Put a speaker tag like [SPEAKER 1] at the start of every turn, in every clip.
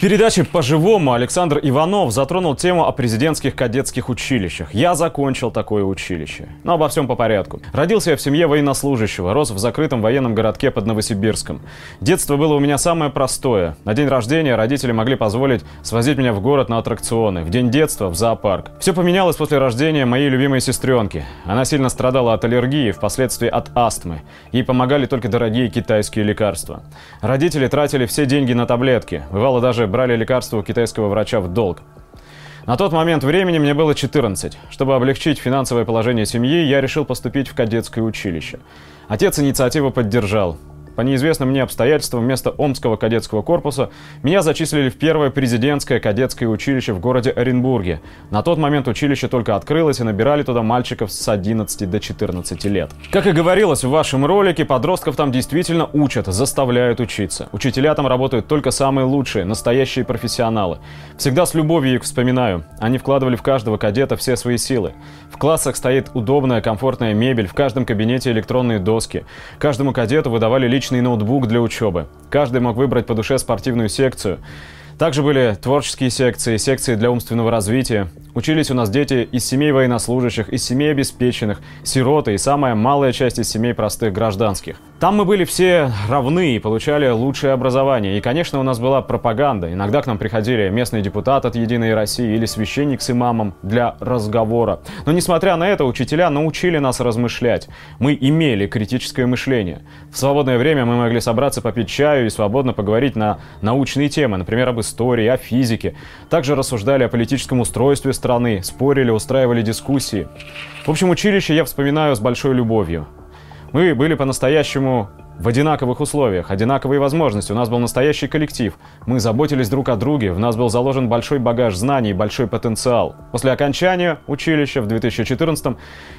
[SPEAKER 1] Передаче «По-живому» Александр Иванов затронул тему о президентских кадетских училищах. Я закончил такое училище. Но обо всем по порядку. Родился я в семье военнослужащего, рос в закрытом военном городке под Новосибирском. Детство было у меня самое простое. На день рождения родители могли позволить свозить меня в город на аттракционы, в день детства в зоопарк. Все поменялось после рождения моей любимой сестренки. Она сильно страдала от аллергии, впоследствии от астмы. Ей помогали только дорогие китайские лекарства. Родители тратили все деньги на таблетки. Бывало даже брали лекарства у китайского врача в долг. На тот момент времени мне было 14. Чтобы облегчить финансовое положение семьи, я решил поступить в кадетское училище. Отец инициативу поддержал. По неизвестным мне обстоятельствам вместо Омского кадетского корпуса меня зачислили в первое президентское кадетское училище в городе Оренбурге. На тот момент училище только открылось и набирали туда мальчиков с 11 до 14 лет. Как и говорилось в вашем ролике, подростков там действительно учат, заставляют учиться. Учителя там работают только самые лучшие, настоящие профессионалы. Всегда с любовью их вспоминаю. Они вкладывали в каждого кадета все свои силы. В классах стоит удобная, комфортная мебель, в каждом кабинете электронные доски. Каждому кадету выдавали личный личный ноутбук для учебы. Каждый мог выбрать по душе спортивную секцию. Также были творческие секции, секции для умственного развития. Учились у нас дети из семей военнослужащих, из семей обеспеченных, сироты и самая малая часть из семей простых гражданских. Там мы были все равны и получали лучшее образование. И, конечно, у нас была пропаганда. Иногда к нам приходили местный депутат от «Единой России» или священник с имамом для разговора. Но, несмотря на это, учителя научили нас размышлять. Мы имели критическое мышление. В свободное время мы могли собраться попить чаю и свободно поговорить на научные темы, например, об истории, о физике. Также рассуждали о политическом устройстве страны, спорили, устраивали дискуссии. В общем, училище я вспоминаю с большой любовью. Мы были по-настоящему в одинаковых условиях, одинаковые возможности. У нас был настоящий коллектив. Мы заботились друг о друге. В нас был заложен большой багаж знаний, большой потенциал. После окончания училища в 2014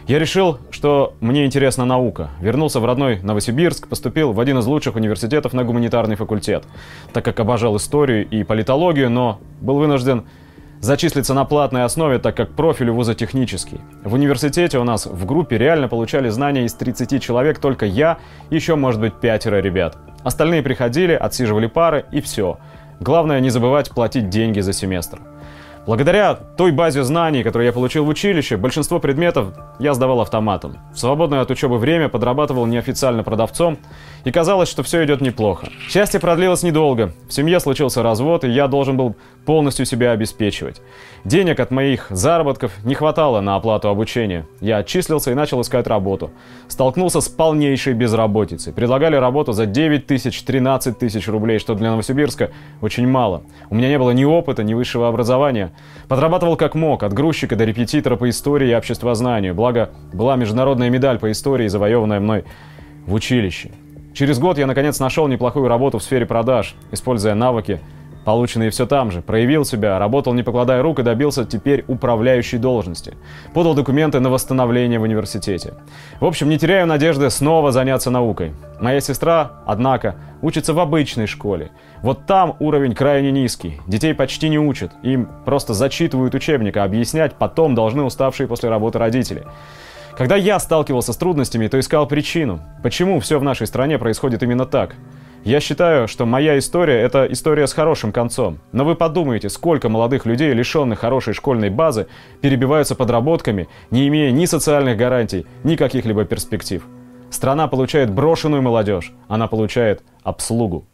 [SPEAKER 1] я решил, что мне интересна наука. Вернулся в родной Новосибирск, поступил в один из лучших университетов на гуманитарный факультет. Так как обожал историю и политологию, но был вынужден зачислиться на платной основе, так как профиль у вуза технический. В университете у нас в группе реально получали знания из 30 человек, только я еще, может быть, пятеро ребят. Остальные приходили, отсиживали пары и все. Главное не забывать платить деньги за семестр. Благодаря той базе знаний, которую я получил в училище, большинство предметов я сдавал автоматом. В свободное от учебы время подрабатывал неофициально продавцом, и казалось, что все идет неплохо. Счастье продлилось недолго. В семье случился развод, и я должен был полностью себя обеспечивать. Денег от моих заработков не хватало на оплату обучения. Я отчислился и начал искать работу. Столкнулся с полнейшей безработицей. Предлагали работу за 9 тысяч, 13 тысяч рублей, что для Новосибирска очень мало. У меня не было ни опыта, ни высшего образования. Подрабатывал как мог, от грузчика до репетитора по истории и обществознанию. Благо, была международная медаль по истории, завоеванная мной в училище. Через год я наконец нашел неплохую работу в сфере продаж, используя навыки, полученные все там же. Проявил себя, работал не покладая рук и добился теперь управляющей должности. Подал документы на восстановление в университете. В общем, не теряю надежды снова заняться наукой. Моя сестра, однако, учится в обычной школе. Вот там уровень крайне низкий. Детей почти не учат. Им просто зачитывают учебник, а объяснять потом должны уставшие после работы родители. Когда я сталкивался с трудностями, то искал причину, почему все в нашей стране происходит именно так. Я считаю, что моя история – это история с хорошим концом. Но вы подумайте, сколько молодых людей, лишенных хорошей школьной базы, перебиваются подработками, не имея ни социальных гарантий, ни каких-либо перспектив. Страна получает брошенную молодежь, она получает обслугу.